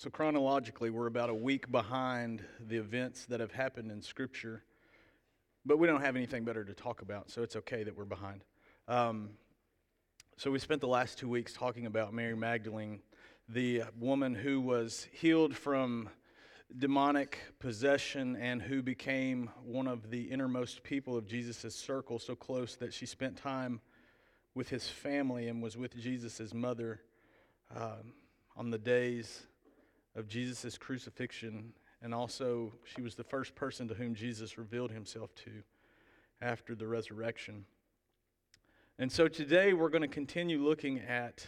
So, chronologically, we're about a week behind the events that have happened in Scripture, but we don't have anything better to talk about, so it's okay that we're behind. Um, so, we spent the last two weeks talking about Mary Magdalene, the woman who was healed from demonic possession and who became one of the innermost people of Jesus' circle, so close that she spent time with his family and was with Jesus' mother um, on the days of Jesus' crucifixion, and also she was the first person to whom Jesus revealed himself to after the resurrection. And so today we're going to continue looking at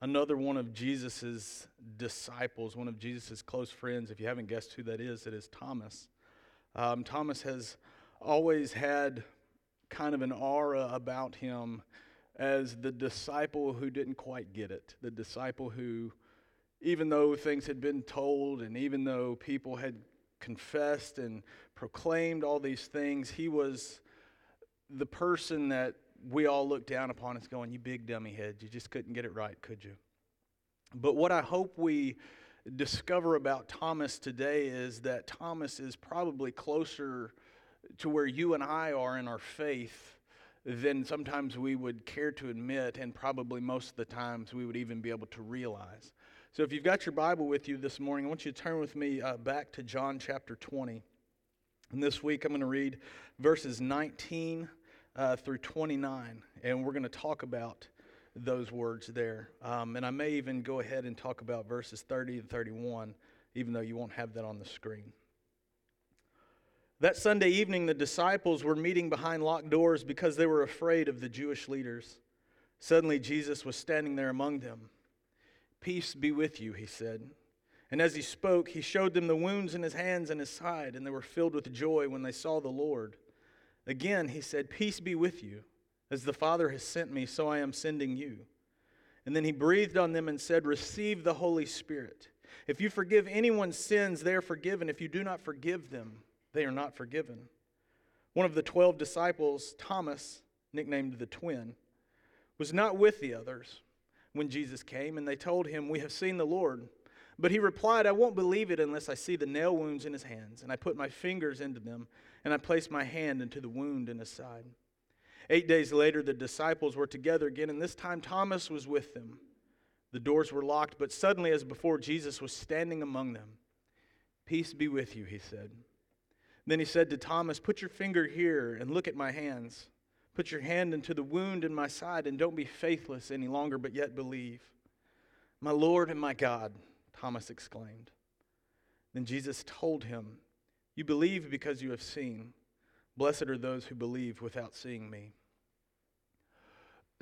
another one of Jesus' disciples, one of Jesus' close friends. If you haven't guessed who that is, it is Thomas. Um, Thomas has always had kind of an aura about him as the disciple who didn't quite get it, the disciple who even though things had been told and even though people had confessed and proclaimed all these things, he was the person that we all look down upon as going, You big dummy head, you just couldn't get it right, could you? But what I hope we discover about Thomas today is that Thomas is probably closer to where you and I are in our faith than sometimes we would care to admit, and probably most of the times we would even be able to realize. So if you've got your Bible with you this morning, I want you to turn with me uh, back to John chapter 20. And this week I'm going to read verses 19 uh, through 29, and we're going to talk about those words there. Um, and I may even go ahead and talk about verses 30 and 31, even though you won't have that on the screen. That Sunday evening, the disciples were meeting behind locked doors because they were afraid of the Jewish leaders. Suddenly, Jesus was standing there among them. Peace be with you, he said. And as he spoke, he showed them the wounds in his hands and his side, and they were filled with joy when they saw the Lord. Again, he said, Peace be with you. As the Father has sent me, so I am sending you. And then he breathed on them and said, Receive the Holy Spirit. If you forgive anyone's sins, they are forgiven. If you do not forgive them, they are not forgiven. One of the twelve disciples, Thomas, nicknamed the twin, was not with the others when Jesus came, and they told him, We have seen the Lord. But he replied, I won't believe it unless I see the nail wounds in his hands, and I put my fingers into them, and I place my hand into the wound in his side. Eight days later, the disciples were together again, and this time Thomas was with them. The doors were locked, but suddenly, as before, Jesus was standing among them. Peace be with you, he said. Then he said to Thomas, Put your finger here and look at my hands. Put your hand into the wound in my side and don't be faithless any longer, but yet believe. My Lord and my God, Thomas exclaimed. Then Jesus told him, You believe because you have seen. Blessed are those who believe without seeing me.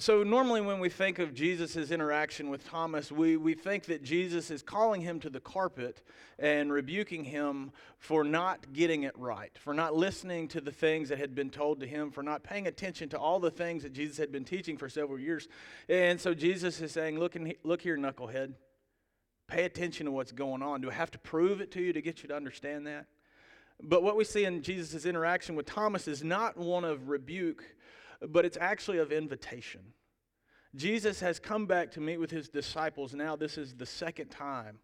So, normally, when we think of Jesus' interaction with Thomas, we, we think that Jesus is calling him to the carpet and rebuking him for not getting it right, for not listening to the things that had been told to him, for not paying attention to all the things that Jesus had been teaching for several years. And so, Jesus is saying, Look, in, look here, knucklehead. Pay attention to what's going on. Do I have to prove it to you to get you to understand that? But what we see in Jesus' interaction with Thomas is not one of rebuke but it's actually of invitation. Jesus has come back to meet with his disciples. Now, this is the second time.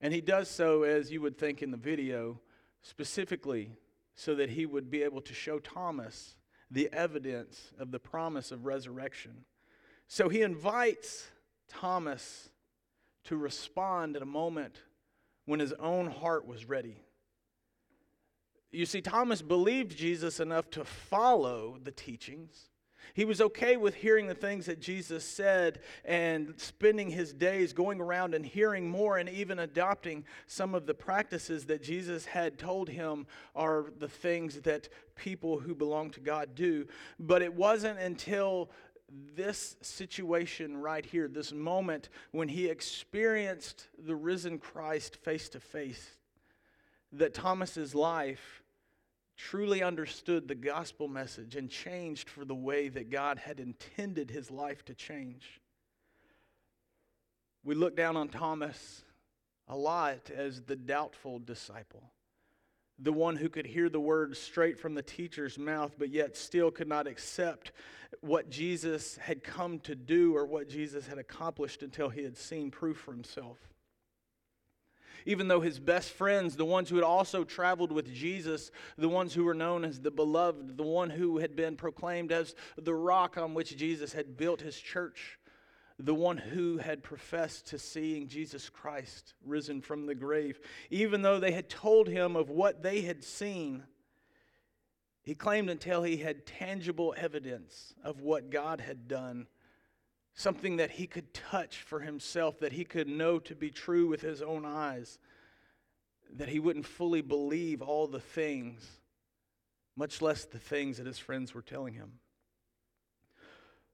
And he does so, as you would think in the video, specifically so that he would be able to show Thomas the evidence of the promise of resurrection. So he invites Thomas to respond at a moment when his own heart was ready. You see, Thomas believed Jesus enough to follow the teachings. He was okay with hearing the things that Jesus said and spending his days going around and hearing more and even adopting some of the practices that Jesus had told him are the things that people who belong to God do. But it wasn't until this situation right here, this moment when he experienced the risen Christ face to face, that Thomas's life truly understood the gospel message and changed for the way that God had intended his life to change. We look down on Thomas a lot as the doubtful disciple, the one who could hear the words straight from the teacher's mouth, but yet still could not accept what Jesus had come to do or what Jesus had accomplished until he had seen proof for himself. Even though his best friends, the ones who had also traveled with Jesus, the ones who were known as the beloved, the one who had been proclaimed as the rock on which Jesus had built his church, the one who had professed to seeing Jesus Christ risen from the grave, even though they had told him of what they had seen, he claimed until he had tangible evidence of what God had done something that he could touch for himself, that he could know to be true with his own eyes, that he wouldn't fully believe all the things, much less the things that his friends were telling him.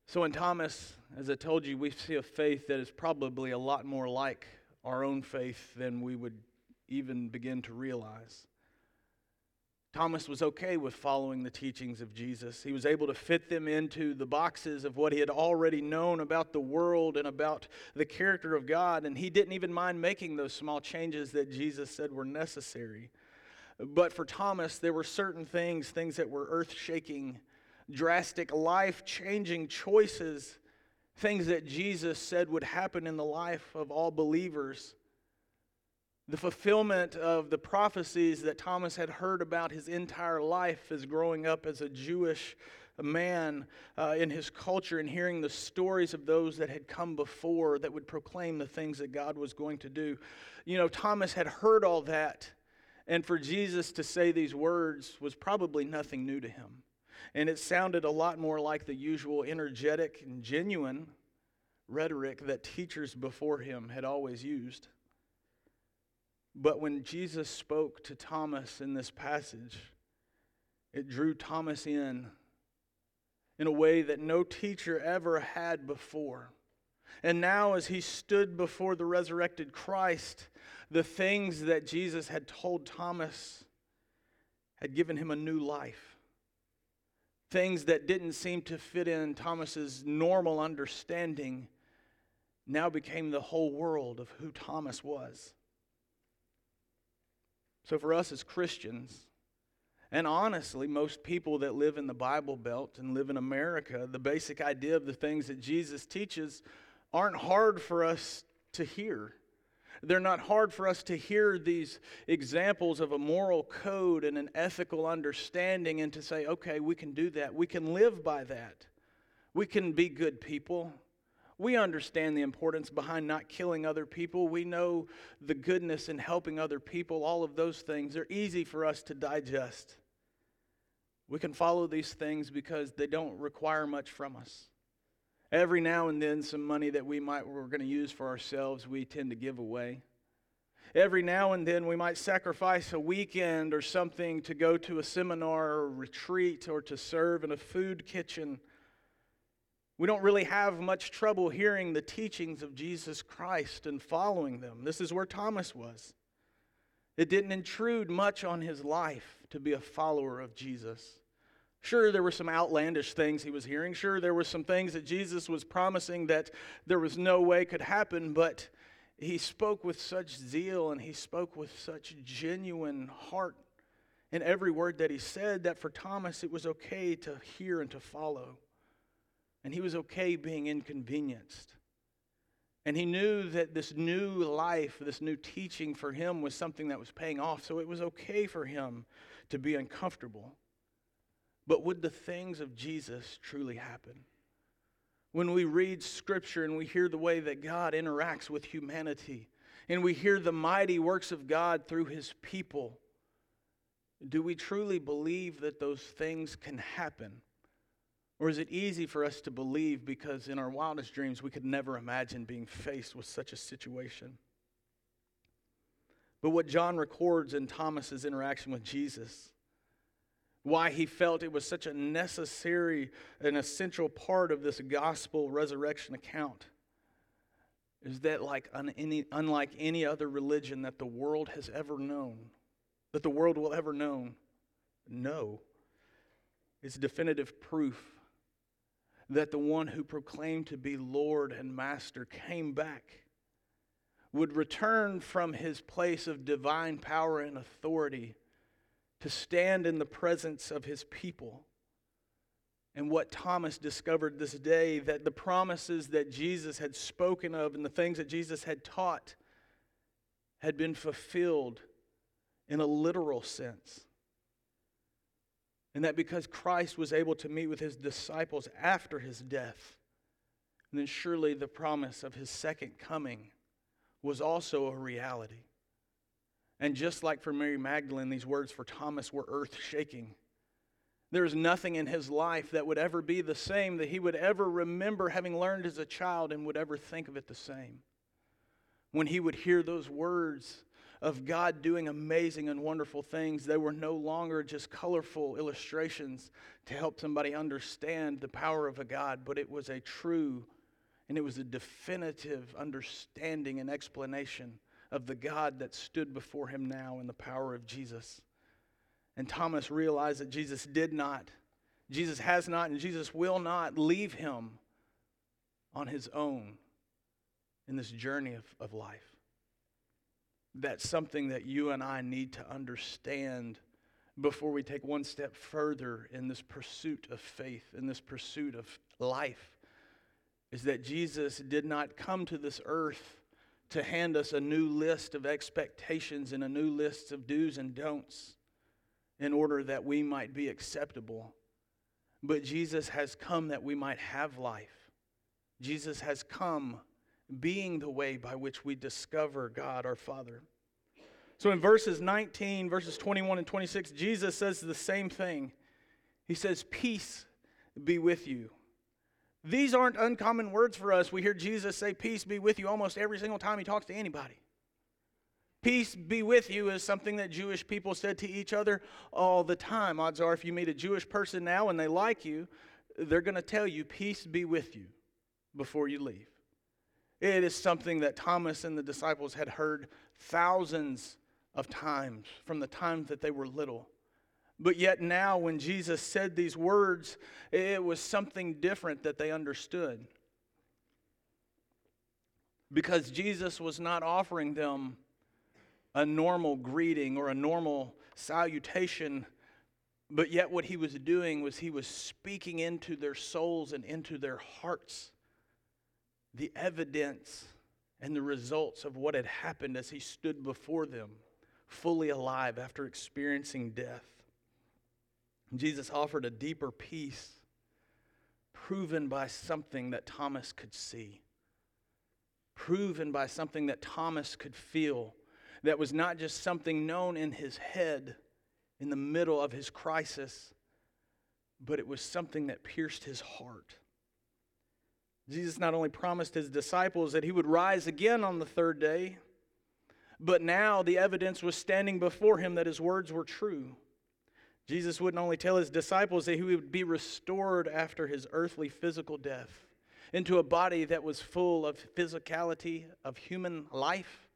So in Thomas, as I told you, we see a faith that is probably a lot more like our own faith than we would even begin to realize. Thomas was okay with following the teachings of Jesus. He was able to fit them into the boxes of what he had already known about the world and about the character of God, and he didn't even mind making those small changes that Jesus said were necessary. But for Thomas, there were certain things, things that were earth shaking, drastic, life changing choices, things that Jesus said would happen in the life of all believers the fulfillment of the prophecies that Thomas had heard about his entire life as growing up as a Jewish man uh, in his culture and hearing the stories of those that had come before that would proclaim the things that God was going to do. You know, Thomas had heard all that, and for Jesus to say these words was probably nothing new to him. And it sounded a lot more like the usual energetic and genuine rhetoric that teachers before him had always used. But when Jesus spoke to Thomas in this passage, it drew Thomas in in a way that no teacher ever had before. And now, as he stood before the resurrected Christ, the things that Jesus had told Thomas had given him a new life. Things that didn't seem to fit in Thomas's normal understanding now became the whole world of who Thomas was. So, for us as Christians, and honestly, most people that live in the Bible Belt and live in America, the basic idea of the things that Jesus teaches aren't hard for us to hear. They're not hard for us to hear these examples of a moral code and an ethical understanding and to say, okay, we can do that. We can live by that. We can be good people. We understand the importance behind not killing other people. We know the goodness in helping other people. All of those things are easy for us to digest. We can follow these things because they don't require much from us. Every now and then, some money that we might we're going to use for ourselves, we tend to give away. Every now and then, we might sacrifice a weekend or something to go to a seminar or retreat or to serve in a food kitchen. We don't really have much trouble hearing the teachings of Jesus Christ and following them. This is where Thomas was. It didn't intrude much on his life to be a follower of Jesus. Sure, there were some outlandish things he was hearing. Sure, there were some things that Jesus was promising that there was no way could happen, but he spoke with such zeal and he spoke with such genuine heart in every word that he said that for Thomas it was okay to hear and to follow. And he was okay being inconvenienced. And he knew that this new life, this new teaching for him was something that was paying off. So it was okay for him to be uncomfortable. But would the things of Jesus truly happen? When we read scripture and we hear the way that God interacts with humanity, and we hear the mighty works of God through his people, do we truly believe that those things can happen? Or is it easy for us to believe because in our wildest dreams we could never imagine being faced with such a situation? But what John records in Thomas's interaction with Jesus, why he felt it was such a necessary and essential part of this gospel resurrection account, is that like any, unlike any other religion that the world has ever known, that the world will ever know, no, it's definitive proof that the one who proclaimed to be Lord and Master came back, would return from his place of divine power and authority to stand in the presence of his people. And what Thomas discovered this day that the promises that Jesus had spoken of and the things that Jesus had taught had been fulfilled in a literal sense. And that because Christ was able to meet with his disciples after his death, then surely the promise of his second coming was also a reality. And just like for Mary Magdalene, these words for Thomas were earth shaking. There is nothing in his life that would ever be the same, that he would ever remember having learned as a child and would ever think of it the same. When he would hear those words of God doing amazing and wonderful things, they were no longer just colorful illustrations to help somebody understand the power of a God, but it was a true and it was a definitive understanding and explanation of the God that stood before him now in the power of Jesus. And Thomas realized that Jesus did not, Jesus has not, and Jesus will not leave him on his own in this journey of, of life. That's something that you and I need to understand before we take one step further in this pursuit of faith, in this pursuit of life is that Jesus did not come to this earth to hand us a new list of expectations and a new list of do's and don'ts in order that we might be acceptable. But Jesus has come that we might have life. Jesus has come being the way by which we discover God our Father. So in verses 19, verses 21 and 26, Jesus says the same thing. He says, Peace be with you. These aren't uncommon words for us. We hear Jesus say, Peace be with you almost every single time he talks to anybody. Peace be with you is something that Jewish people said to each other all the time. Odds are, if you meet a Jewish person now and they like you, they're going to tell you, Peace be with you before you leave. It is something that Thomas and the disciples had heard thousands of times from the time that they were little. But yet, now, when Jesus said these words, it was something different that they understood. Because Jesus was not offering them a normal greeting or a normal salutation, but yet what he was doing was he was speaking into their souls and into their hearts the evidence and the results of what had happened as he stood before them, fully alive after experiencing death. Jesus offered a deeper peace proven by something that Thomas could see, proven by something that Thomas could feel, that was not just something known in his head in the middle of his crisis, but it was something that pierced his heart. Jesus not only promised his disciples that he would rise again on the third day, but now the evidence was standing before him that his words were true. Jesus wouldn't only tell his disciples that he would be restored after his earthly physical death into a body that was full of physicality, of human life,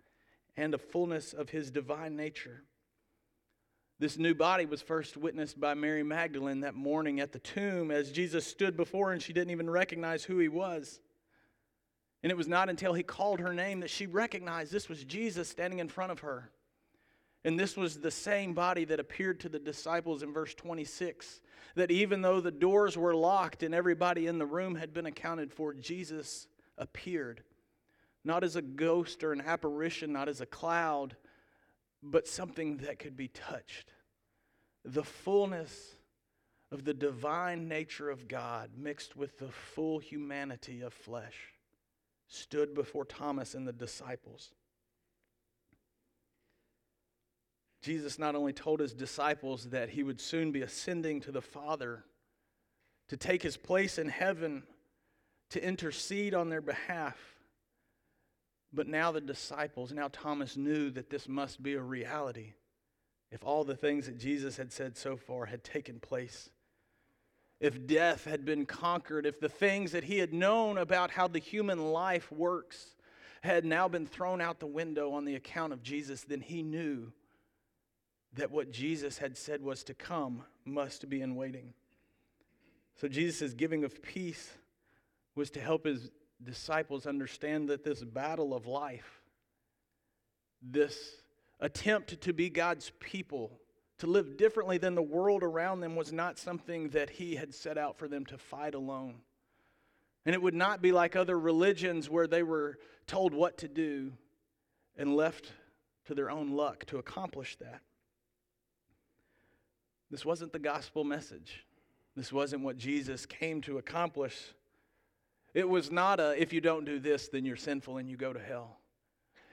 and of fullness of his divine nature. This new body was first witnessed by Mary Magdalene that morning at the tomb as Jesus stood before her and she didn't even recognize who he was. And it was not until he called her name that she recognized this was Jesus standing in front of her. And this was the same body that appeared to the disciples in verse 26. That even though the doors were locked and everybody in the room had been accounted for, Jesus appeared. Not as a ghost or an apparition, not as a cloud, but something that could be touched. The fullness of the divine nature of God mixed with the full humanity of flesh stood before Thomas and the disciples. Jesus not only told his disciples that he would soon be ascending to the Father to take his place in heaven to intercede on their behalf, but now the disciples, now Thomas knew that this must be a reality if all the things that Jesus had said so far had taken place. If death had been conquered, if the things that he had known about how the human life works had now been thrown out the window on the account of Jesus, then he knew that what Jesus had said was to come must be in waiting. So Jesus' giving of peace was to help his disciples understand that this battle of life, this attempt to be God's people, to live differently than the world around them, was not something that he had set out for them to fight alone. And it would not be like other religions where they were told what to do and left to their own luck to accomplish that. This wasn't the gospel message. This wasn't what Jesus came to accomplish. It was not a, if you don't do this, then you're sinful and you go to hell.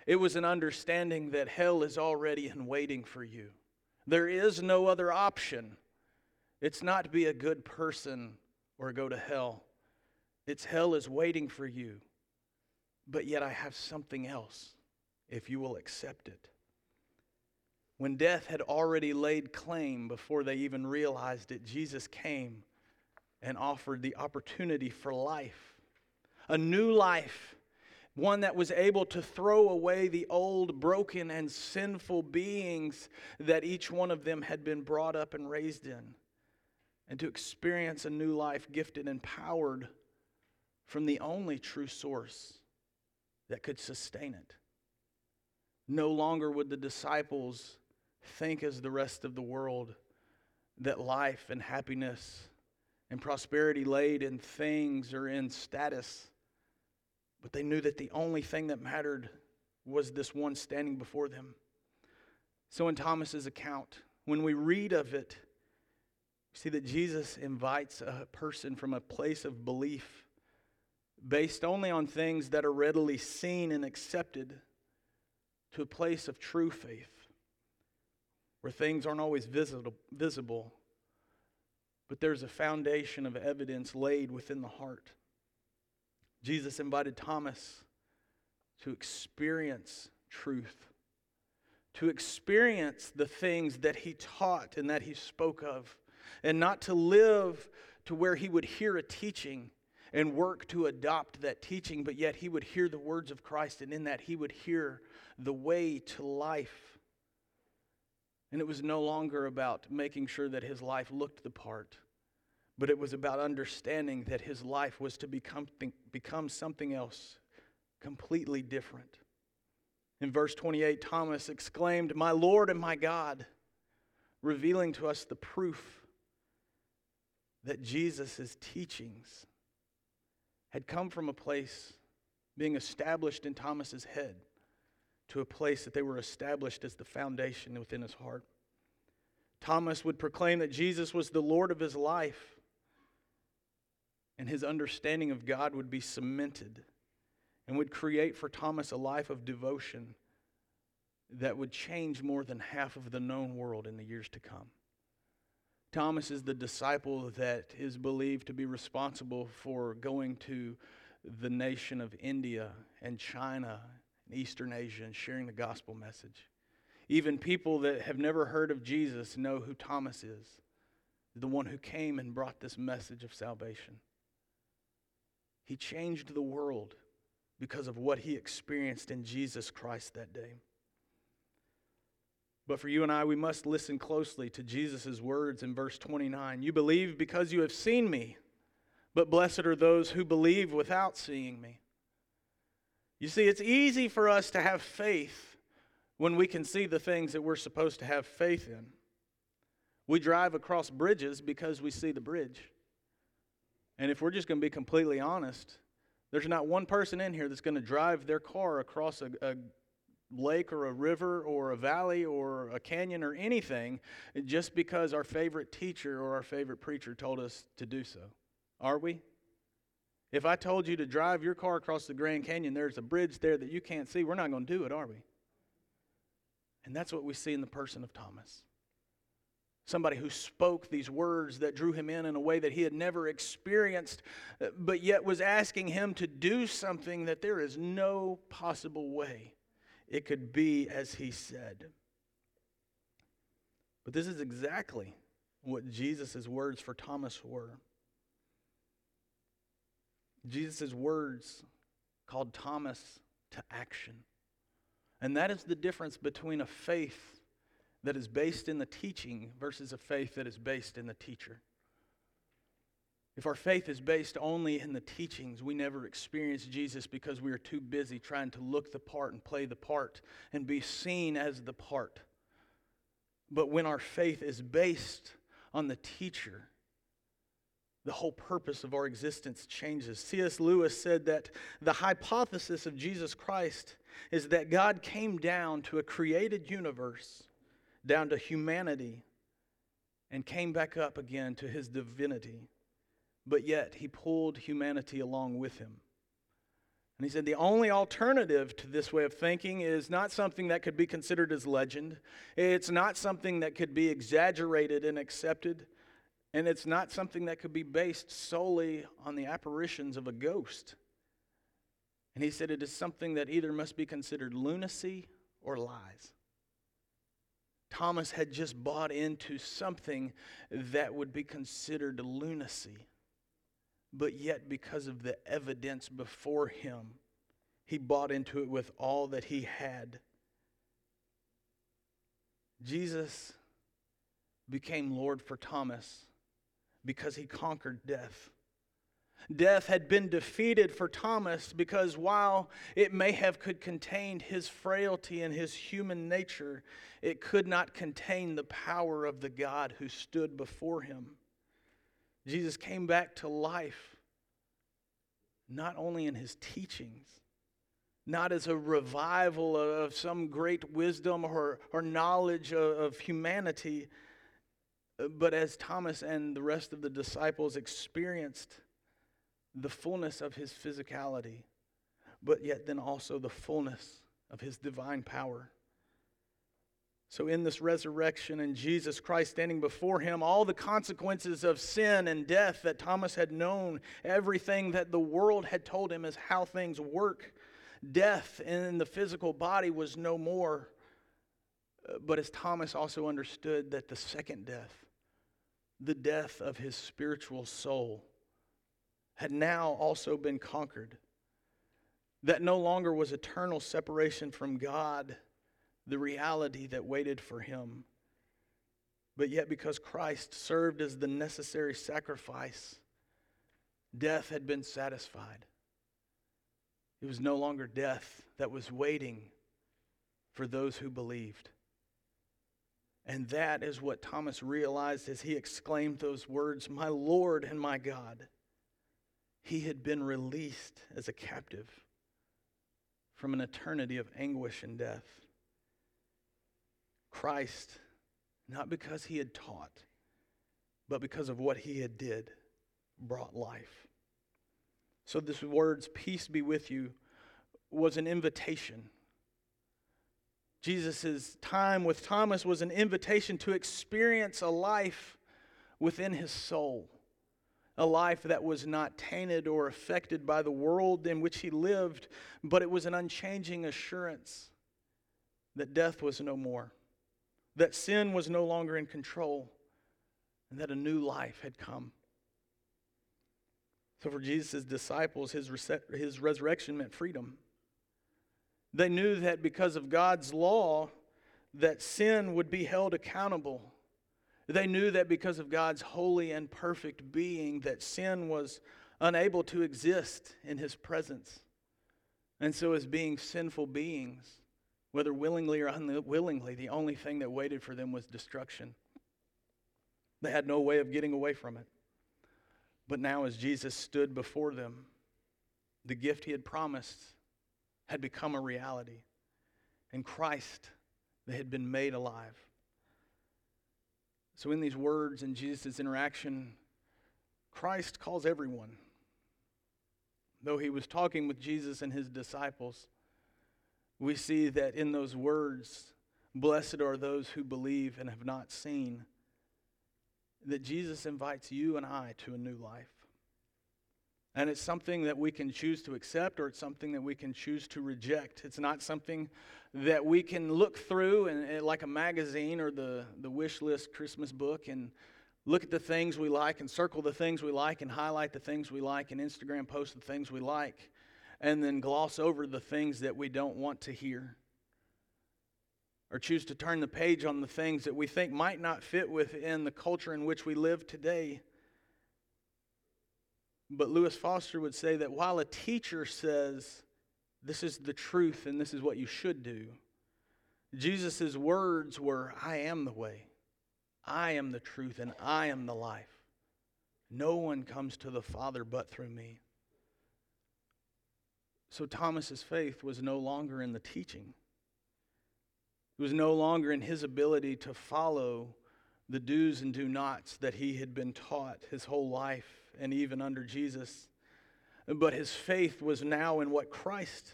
It was an understanding that hell is already in waiting for you. There is no other option. It's not to be a good person or go to hell. It's hell is waiting for you. But yet I have something else if you will accept it. When death had already laid claim before they even realized it, Jesus came and offered the opportunity for life, a new life, one that was able to throw away the old, broken, and sinful beings that each one of them had been brought up and raised in, and to experience a new life gifted and powered from the only true source that could sustain it. No longer would the disciples think as the rest of the world that life and happiness and prosperity laid in things or in status, but they knew that the only thing that mattered was this one standing before them. So, in Thomas's account, when we read of it, we see that Jesus invites a person from a place of belief based only on things that are readily seen and accepted to a place of true faith where things aren't always visible, visible, but there's a foundation of evidence laid within the heart. Jesus invited Thomas to experience truth, to experience the things that he taught and that he spoke of, and not to live to where he would hear a teaching and work to adopt that teaching, but yet he would hear the words of Christ, and in that he would hear the way to life. And it was no longer about making sure that his life looked the part, but it was about understanding that his life was to become, become something else completely different. In verse 28, Thomas exclaimed, My Lord and my God, revealing to us the proof that Jesus' teachings had come from a place being established in Thomas's head to a place that they were established as the foundation within his heart. Thomas would proclaim that Jesus was the Lord of his life, and his understanding of God would be cemented and would create for Thomas a life of devotion that would change more than half of the known world in the years to come. Thomas is the disciple that is believed to be responsible for going to the nation of India and China and Eastern Asia and sharing the gospel message. Even people that have never heard of Jesus know who Thomas is, the one who came and brought this message of salvation. He changed the world because of what he experienced in Jesus Christ that day. But for you and I, we must listen closely to Jesus' words in verse 29. You believe because you have seen me, but blessed are those who believe without seeing me. You see, it's easy for us to have faith when we can see the things that we're supposed to have faith in. We drive across bridges because we see the bridge. And if we're just going to be completely honest, there's not one person in here that's going to drive their car across a, a lake or a river or a valley or a canyon or anything just because our favorite teacher or our favorite preacher told us to do so. Are we? If I told you to drive your car across the Grand Canyon, there's a bridge there that you can't see, we're not going to do it, are we? And that's what we see in the person of Thomas. Somebody who spoke these words that drew him in in a way that he had never experienced, uh, but yet was asking him to do something that there is no possible way it could be as he said. But this is exactly what Jesus' words for Thomas were. Jesus' words called Thomas to action. And that is the difference between a faith that is based in the teaching versus a faith that is based in the teacher. If our faith is based only in the teachings, we never experience Jesus because we are too busy trying to look the part and play the part and be seen as the part. But when our faith is based on the teacher, the whole purpose of our existence changes. C.S. Lewis said that the hypothesis of Jesus Christ is that God came down to a created universe, down to humanity, and came back up again to his divinity, but yet he pulled humanity along with him. And he said the only alternative to this way of thinking is not something that could be considered as legend. It's not something that could be exaggerated and accepted. And it's not something that could be based solely on the apparitions of a ghost. And he said it is something that either must be considered lunacy or lies. Thomas had just bought into something that would be considered lunacy but yet because of the evidence before him, he bought into it with all that he had. Jesus became Lord for Thomas because he conquered death. Death had been defeated for Thomas because while it may have could contain his frailty and his human nature, it could not contain the power of the God who stood before him. Jesus came back to life, not only in his teachings, not as a revival of some great wisdom or, or knowledge of, of humanity, but as Thomas and the rest of the disciples experienced the fullness of his physicality, but yet then also the fullness of his divine power. So, in this resurrection and Jesus Christ standing before him, all the consequences of sin and death that Thomas had known, everything that the world had told him is how things work, death in the physical body was no more. Uh, but as Thomas also understood that the second death, the death of his spiritual soul, had now also been conquered. That no longer was eternal separation from God the reality that waited for him. But yet, because Christ served as the necessary sacrifice, death had been satisfied. It was no longer death that was waiting for those who believed. And that is what Thomas realized as he exclaimed those words, My Lord and my God. He had been released as a captive from an eternity of anguish and death. Christ, not because he had taught, but because of what he had did, brought life. So this words, peace be with you, was an invitation. Jesus' time with Thomas was an invitation to experience a life within his soul, a life that was not tainted or affected by the world in which he lived, but it was an unchanging assurance that death was no more that sin was no longer in control, and that a new life had come. So, for Jesus' disciples, his, his resurrection meant freedom. They knew that because of God's law, that sin would be held accountable. They knew that because of God's holy and perfect being, that sin was unable to exist in his presence. And so, as being sinful beings, whether willingly or unwillingly, the only thing that waited for them was destruction. They had no way of getting away from it. But now, as Jesus stood before them, the gift he had promised had become a reality. In Christ, they had been made alive. So, in these words and Jesus' interaction, Christ calls everyone. Though he was talking with Jesus and his disciples, we see that in those words, blessed are those who believe and have not seen, that Jesus invites you and I to a new life. And it's something that we can choose to accept or it's something that we can choose to reject. It's not something that we can look through and, and like a magazine or the, the wish list Christmas book and look at the things we like and circle the things we like and highlight the things we like and Instagram post the things we like and then gloss over the things that we don't want to hear. Or choose to turn the page on the things that we think might not fit within the culture in which we live today. But Lewis Foster would say that while a teacher says, This is the truth and this is what you should do, Jesus' words were, I am the way, I am the truth, and I am the life. No one comes to the Father but through me. So Thomas's faith was no longer in the teaching. It was no longer in his ability to follow the do's and do nots that he had been taught his whole life and even under Jesus. But his faith was now in what Christ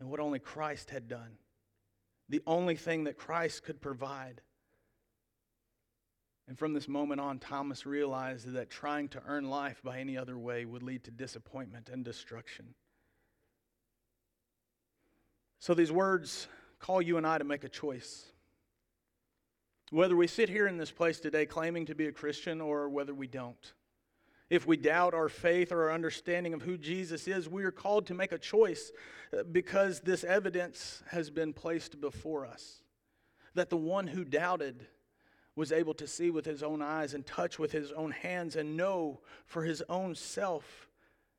and what only Christ had done. The only thing that Christ could provide. And from this moment on, Thomas realized that trying to earn life by any other way would lead to disappointment and destruction. So these words call you and I to make a choice. Whether we sit here in this place today claiming to be a Christian or whether we don't. If we doubt our faith or our understanding of who Jesus is, we are called to make a choice uh, because this evidence has been placed before us. That the one who doubted was able to see with his own eyes and touch with his own hands and know for his own self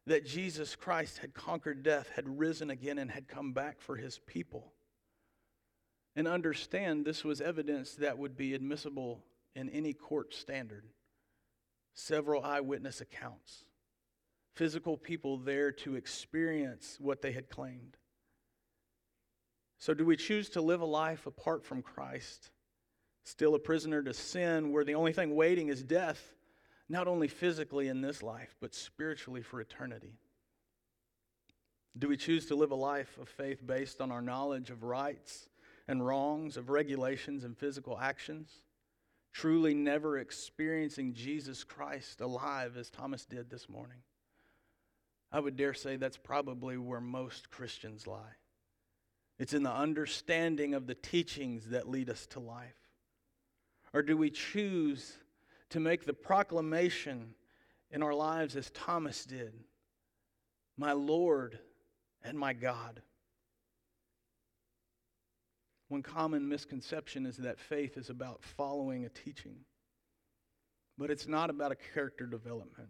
that Jesus Christ had conquered death, had risen again, and had come back for his people. And understand this was evidence that would be admissible in any court standard. Several eyewitness accounts, physical people there to experience what they had claimed. So, do we choose to live a life apart from Christ, still a prisoner to sin, where the only thing waiting is death? not only physically in this life, but spiritually for eternity? Do we choose to live a life of faith based on our knowledge of rights and wrongs, of regulations and physical actions? Truly never experiencing Jesus Christ alive as Thomas did this morning? I would dare say that's probably where most Christians lie. It's in the understanding of the teachings that lead us to life. Or do we choose to make the proclamation in our lives as Thomas did My Lord and my God. One common misconception is that faith is about following a teaching, but it's not about a character development.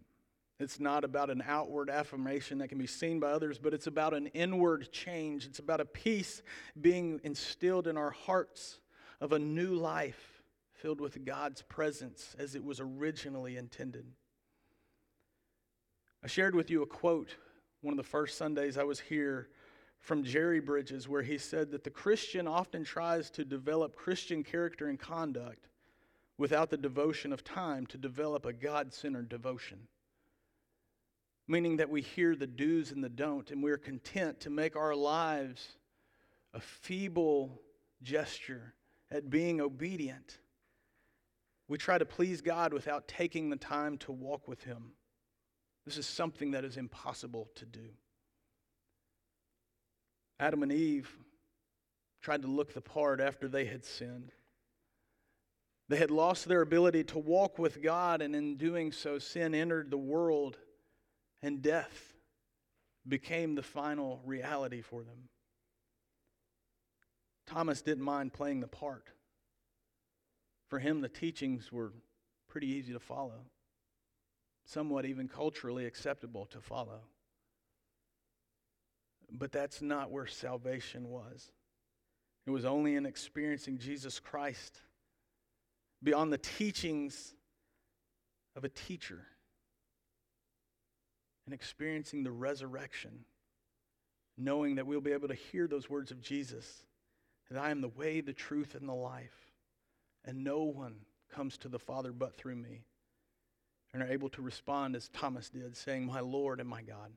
It's not about an outward affirmation that can be seen by others, but it's about an inward change. It's about a peace being instilled in our hearts of a new life filled with God's presence as it was originally intended. I shared with you a quote one of the first Sundays I was here from Jerry Bridges, where he said that the Christian often tries to develop Christian character and conduct without the devotion of time to develop a God centered devotion. Meaning that we hear the do's and the don't, and we're content to make our lives a feeble gesture at being obedient we try to please God without taking the time to walk with Him. This is something that is impossible to do. Adam and Eve tried to look the part after they had sinned. They had lost their ability to walk with God, and in doing so, sin entered the world, and death became the final reality for them. Thomas didn't mind playing the part. For him, the teachings were pretty easy to follow, somewhat even culturally acceptable to follow. But that's not where salvation was. It was only in experiencing Jesus Christ beyond the teachings of a teacher and experiencing the resurrection, knowing that we'll be able to hear those words of Jesus that I am the way, the truth, and the life and no one comes to the Father but through me. And are able to respond as Thomas did, saying, My Lord and my God.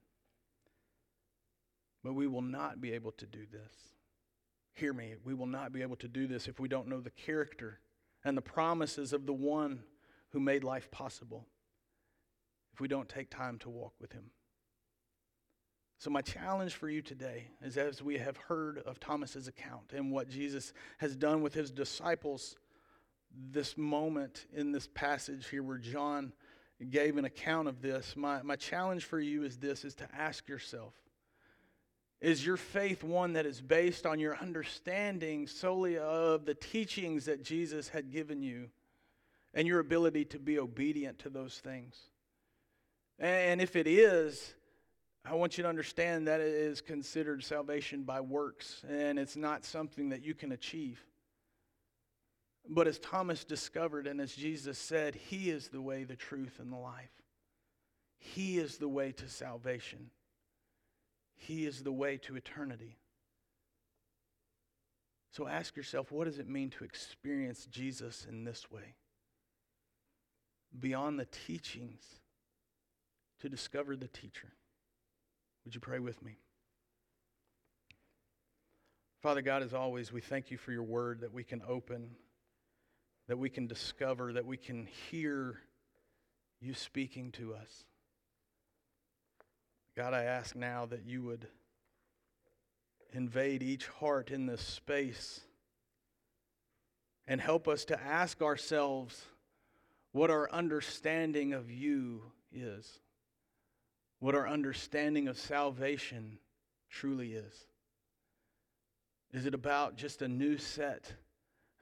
But we will not be able to do this. Hear me, we will not be able to do this if we don't know the character and the promises of the one who made life possible, if we don't take time to walk with him. So, my challenge for you today is as we have heard of Thomas's account and what Jesus has done with his disciples this moment in this passage here where John gave an account of this, my, my challenge for you is this is to ask yourself is your faith one that is based on your understanding solely of the teachings that Jesus had given you and your ability to be obedient to those things? And if it is, I want you to understand that it is considered salvation by works, and it's not something that you can achieve. But as Thomas discovered, and as Jesus said, He is the way, the truth, and the life. He is the way to salvation, He is the way to eternity. So ask yourself what does it mean to experience Jesus in this way? Beyond the teachings, to discover the teacher. Would you pray with me? Father God, as always, we thank you for your word that we can open, that we can discover, that we can hear you speaking to us. God, I ask now that you would invade each heart in this space and help us to ask ourselves what our understanding of you is, what our understanding of salvation truly is. Is it about just a new set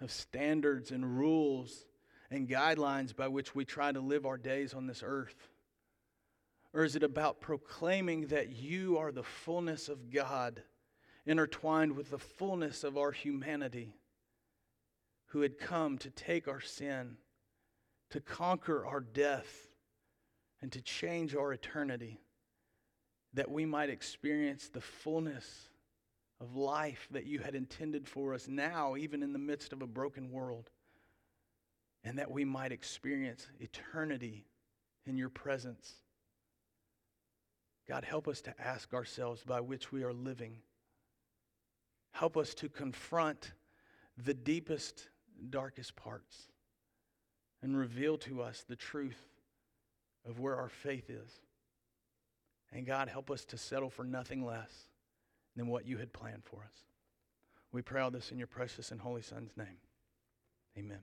of standards and rules and guidelines by which we try to live our days on this earth? Or is it about proclaiming that you are the fullness of God? intertwined with the fullness of our humanity, who had come to take our sin, to conquer our death, and to change our eternity, that we might experience the fullness of life that you had intended for us now, even in the midst of a broken world, and that we might experience eternity in your presence. God, help us to ask ourselves by which we are living Help us to confront the deepest, darkest parts and reveal to us the truth of where our faith is. And God, help us to settle for nothing less than what you had planned for us. We pray all this in your precious and holy Son's name. Amen.